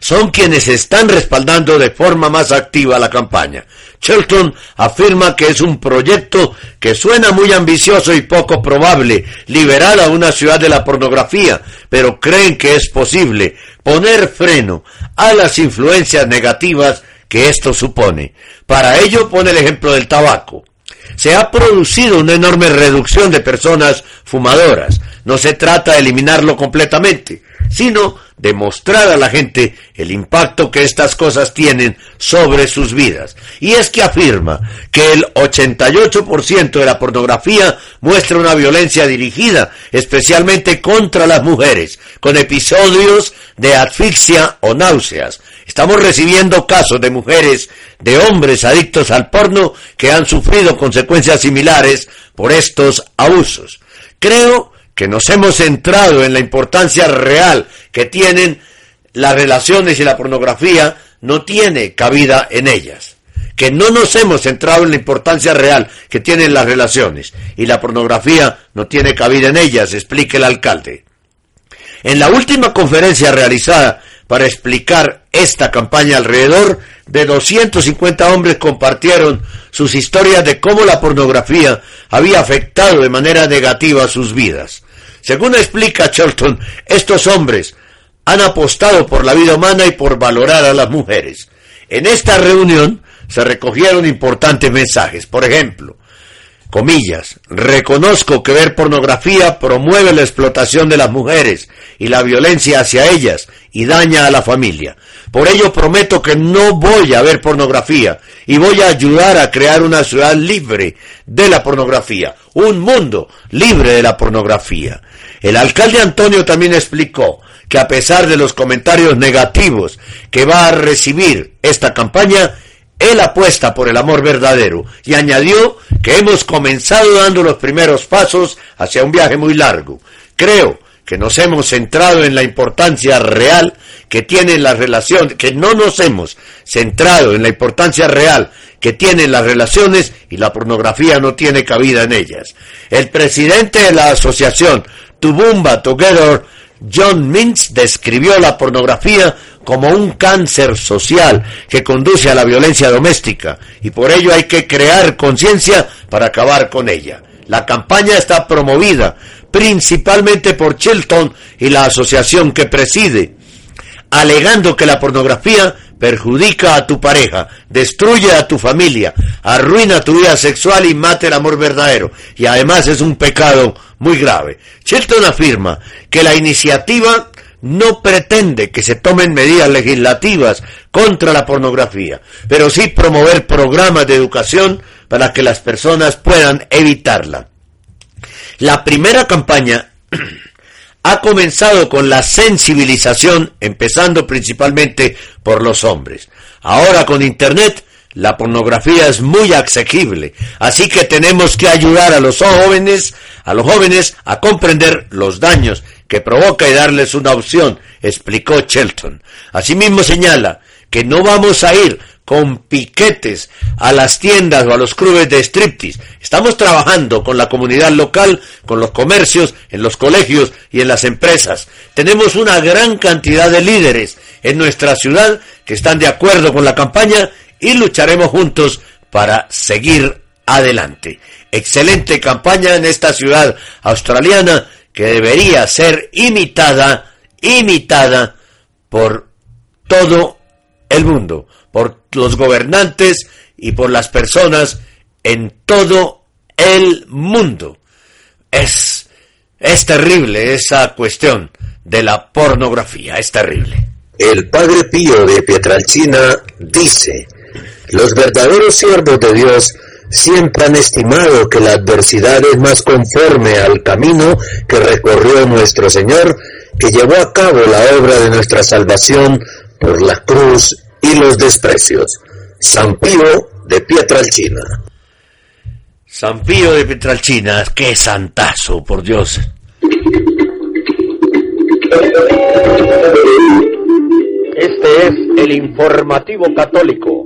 son quienes están respaldando de forma más activa la campaña. Shelton afirma que es un proyecto que suena muy ambicioso y poco probable, liberar a una ciudad de la pornografía, pero creen que es posible poner freno a las influencias negativas que esto supone. Para ello pone el ejemplo del tabaco. Se ha producido una enorme reducción de personas fumadoras. No se trata de eliminarlo completamente, sino de mostrar a la gente el impacto que estas cosas tienen sobre sus vidas. Y es que afirma que el 88% de la pornografía muestra una violencia dirigida especialmente contra las mujeres, con episodios de asfixia o náuseas. Estamos recibiendo casos de mujeres, de hombres adictos al porno que han sufrido consecuencias similares por estos abusos. Creo que nos hemos centrado en la importancia real que tienen las relaciones y la pornografía no tiene cabida en ellas. Que no nos hemos centrado en la importancia real que tienen las relaciones y la pornografía no tiene cabida en ellas, explica el alcalde. En la última conferencia realizada para explicar esta campaña alrededor de 250 hombres compartieron sus historias de cómo la pornografía había afectado de manera negativa sus vidas. Según explica Charlton, estos hombres han apostado por la vida humana y por valorar a las mujeres. En esta reunión se recogieron importantes mensajes. Por ejemplo, comillas, reconozco que ver pornografía promueve la explotación de las mujeres y la violencia hacia ellas y daña a la familia. Por ello prometo que no voy a ver pornografía y voy a ayudar a crear una ciudad libre de la pornografía, un mundo libre de la pornografía. El alcalde Antonio también explicó que a pesar de los comentarios negativos que va a recibir esta campaña, él apuesta por el amor verdadero y añadió que hemos comenzado dando los primeros pasos hacia un viaje muy largo. Creo que nos hemos centrado en la importancia real que tienen las relaciones, que no nos hemos centrado en la importancia real que tienen las relaciones y la pornografía no tiene cabida en ellas. El presidente de la asociación Tubumba Together, John Mintz, describió la pornografía como un cáncer social que conduce a la violencia doméstica y por ello hay que crear conciencia para acabar con ella. La campaña está promovida principalmente por Chilton y la asociación que preside, alegando que la pornografía perjudica a tu pareja, destruye a tu familia, arruina tu vida sexual y mata el amor verdadero. Y además es un pecado muy grave. Chilton afirma que la iniciativa no pretende que se tomen medidas legislativas contra la pornografía, pero sí promover programas de educación para que las personas puedan evitarla. La primera campaña ha comenzado con la sensibilización, empezando principalmente por los hombres. Ahora con Internet, la pornografía es muy asequible, así que tenemos que ayudar a los jóvenes, a los jóvenes a comprender los daños que provoca y darles una opción, explicó Shelton. Asimismo señala que no vamos a ir con piquetes a las tiendas o a los clubes de striptease. Estamos trabajando con la comunidad local, con los comercios, en los colegios y en las empresas. Tenemos una gran cantidad de líderes en nuestra ciudad que están de acuerdo con la campaña y lucharemos juntos para seguir adelante. Excelente campaña en esta ciudad australiana que debería ser imitada, imitada por todo el mundo por los gobernantes y por las personas en todo el mundo. Es, es terrible esa cuestión de la pornografía, es terrible. El Padre Pío de Pietralcina dice, los verdaderos siervos de Dios siempre han estimado que la adversidad es más conforme al camino que recorrió nuestro Señor, que llevó a cabo la obra de nuestra salvación por la cruz y los desprecios. San Pío de Pietralcina. San Pío de Pietralcina, qué santazo, por Dios. Este es el informativo católico.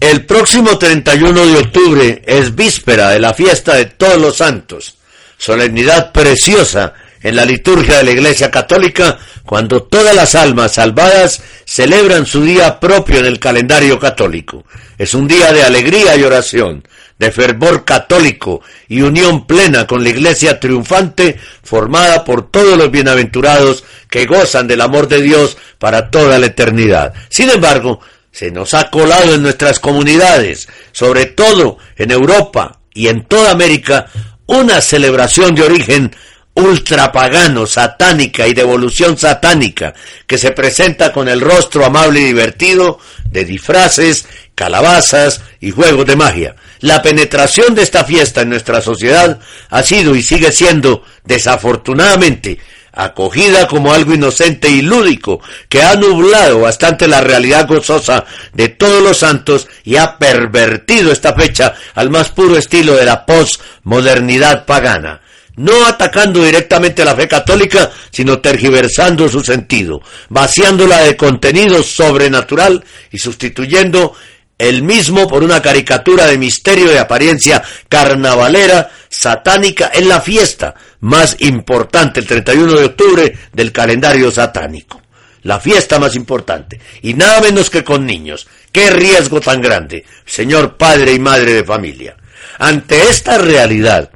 El próximo 31 de octubre es víspera de la fiesta de todos los santos, solemnidad preciosa en la liturgia de la Iglesia Católica cuando todas las almas salvadas celebran su día propio en el calendario católico. Es un día de alegría y oración, de fervor católico y unión plena con la Iglesia triunfante formada por todos los bienaventurados que gozan del amor de Dios para toda la eternidad. Sin embargo, se nos ha colado en nuestras comunidades, sobre todo en Europa y en toda América, una celebración de origen ultrapagano, satánica y de evolución satánica, que se presenta con el rostro amable y divertido de disfraces, calabazas y juegos de magia. La penetración de esta fiesta en nuestra sociedad ha sido y sigue siendo, desafortunadamente, acogida como algo inocente y lúdico, que ha nublado bastante la realidad gozosa de todos los santos y ha pervertido esta fecha al más puro estilo de la posmodernidad pagana no atacando directamente a la fe católica, sino tergiversando su sentido, vaciándola de contenido sobrenatural y sustituyendo el mismo por una caricatura de misterio de apariencia carnavalera, satánica, en la fiesta más importante, el 31 de octubre, del calendario satánico. La fiesta más importante, y nada menos que con niños. ¡Qué riesgo tan grande, señor padre y madre de familia! Ante esta realidad,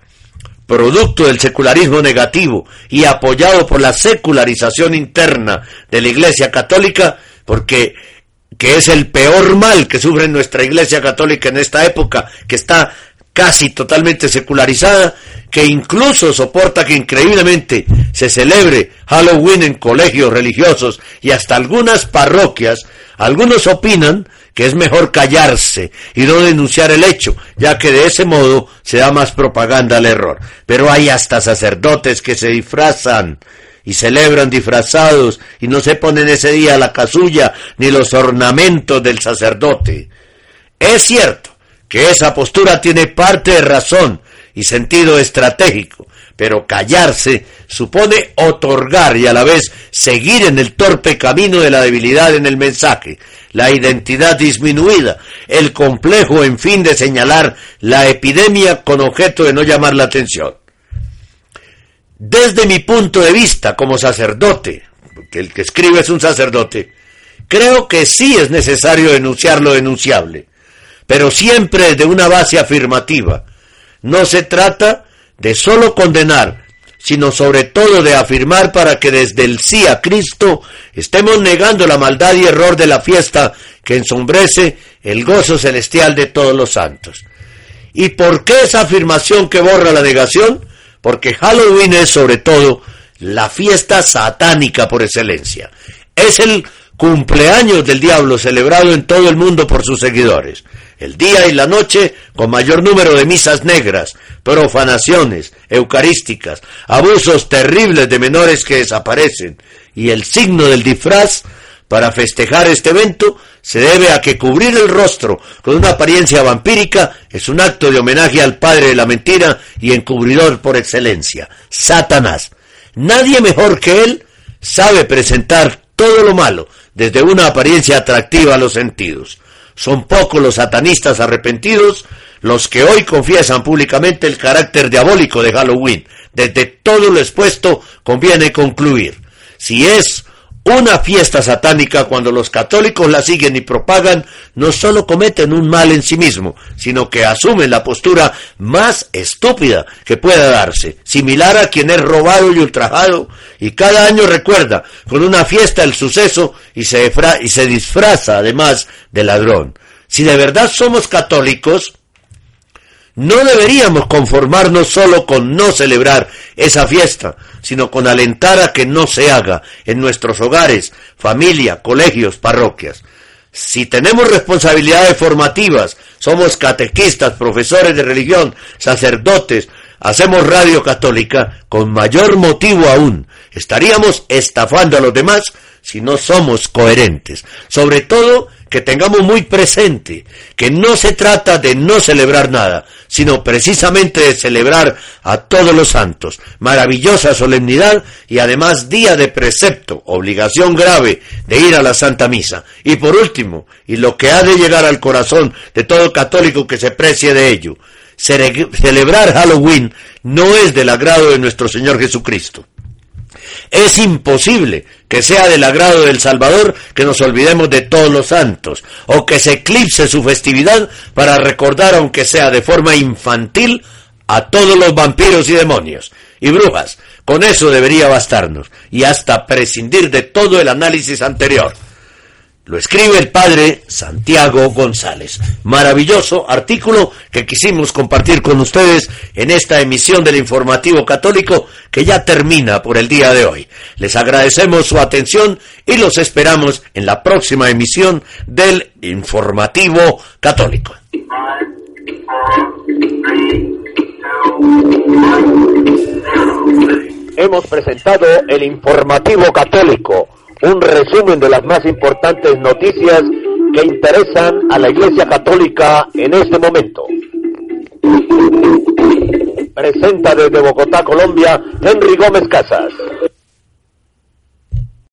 producto del secularismo negativo y apoyado por la secularización interna de la Iglesia Católica, porque que es el peor mal que sufre nuestra Iglesia Católica en esta época, que está casi totalmente secularizada, que incluso soporta que increíblemente se celebre Halloween en colegios religiosos y hasta algunas parroquias, algunos opinan que es mejor callarse y no denunciar el hecho, ya que de ese modo se da más propaganda al error. Pero hay hasta sacerdotes que se disfrazan y celebran disfrazados y no se ponen ese día la casulla ni los ornamentos del sacerdote. Es cierto que esa postura tiene parte de razón y sentido estratégico, pero callarse supone otorgar y a la vez seguir en el torpe camino de la debilidad en el mensaje, la identidad disminuida, el complejo en fin de señalar la epidemia con objeto de no llamar la atención. Desde mi punto de vista como sacerdote, porque el que escribe es un sacerdote, creo que sí es necesario denunciar lo denunciable, pero siempre de una base afirmativa. No se trata de solo condenar, sino sobre todo de afirmar para que desde el sí a Cristo estemos negando la maldad y error de la fiesta que ensombrece el gozo celestial de todos los santos. ¿Y por qué esa afirmación que borra la negación? Porque Halloween es sobre todo la fiesta satánica por excelencia. Es el cumpleaños del diablo celebrado en todo el mundo por sus seguidores. El día y la noche con mayor número de misas negras, profanaciones eucarísticas, abusos terribles de menores que desaparecen y el signo del disfraz para festejar este evento se debe a que cubrir el rostro con una apariencia vampírica es un acto de homenaje al padre de la mentira y encubridor por excelencia, Satanás. Nadie mejor que él sabe presentar todo lo malo desde una apariencia atractiva a los sentidos. Son pocos los satanistas arrepentidos los que hoy confiesan públicamente el carácter diabólico de Halloween. Desde todo lo expuesto conviene concluir. Si es una fiesta satánica cuando los católicos la siguen y propagan, no solo cometen un mal en sí mismo, sino que asumen la postura más estúpida que pueda darse, similar a quien es robado y ultrajado, y cada año recuerda con una fiesta el suceso y se, y se disfraza además de ladrón. Si de verdad somos católicos, no deberíamos conformarnos solo con no celebrar esa fiesta, sino con alentar a que no se haga en nuestros hogares, familia, colegios, parroquias. Si tenemos responsabilidades formativas, somos catequistas, profesores de religión, sacerdotes, hacemos radio católica, con mayor motivo aún, estaríamos estafando a los demás si no somos coherentes. Sobre todo que tengamos muy presente que no se trata de no celebrar nada, sino precisamente de celebrar a todos los santos. Maravillosa solemnidad y además día de precepto, obligación grave de ir a la Santa Misa. Y por último, y lo que ha de llegar al corazón de todo católico que se precie de ello, celebrar Halloween no es del agrado de nuestro Señor Jesucristo. Es imposible que sea del agrado del Salvador que nos olvidemos de todos los santos, o que se eclipse su festividad para recordar, aunque sea de forma infantil, a todos los vampiros y demonios y brujas. Con eso debería bastarnos, y hasta prescindir de todo el análisis anterior. Lo escribe el padre Santiago González. Maravilloso artículo que quisimos compartir con ustedes en esta emisión del informativo católico que ya termina por el día de hoy. Les agradecemos su atención y los esperamos en la próxima emisión del informativo católico. Hemos presentado el informativo católico, un resumen de las más importantes noticias que interesan a la Iglesia Católica en este momento. Presenta desde Bogotá, Colombia, Henry Gómez Casas.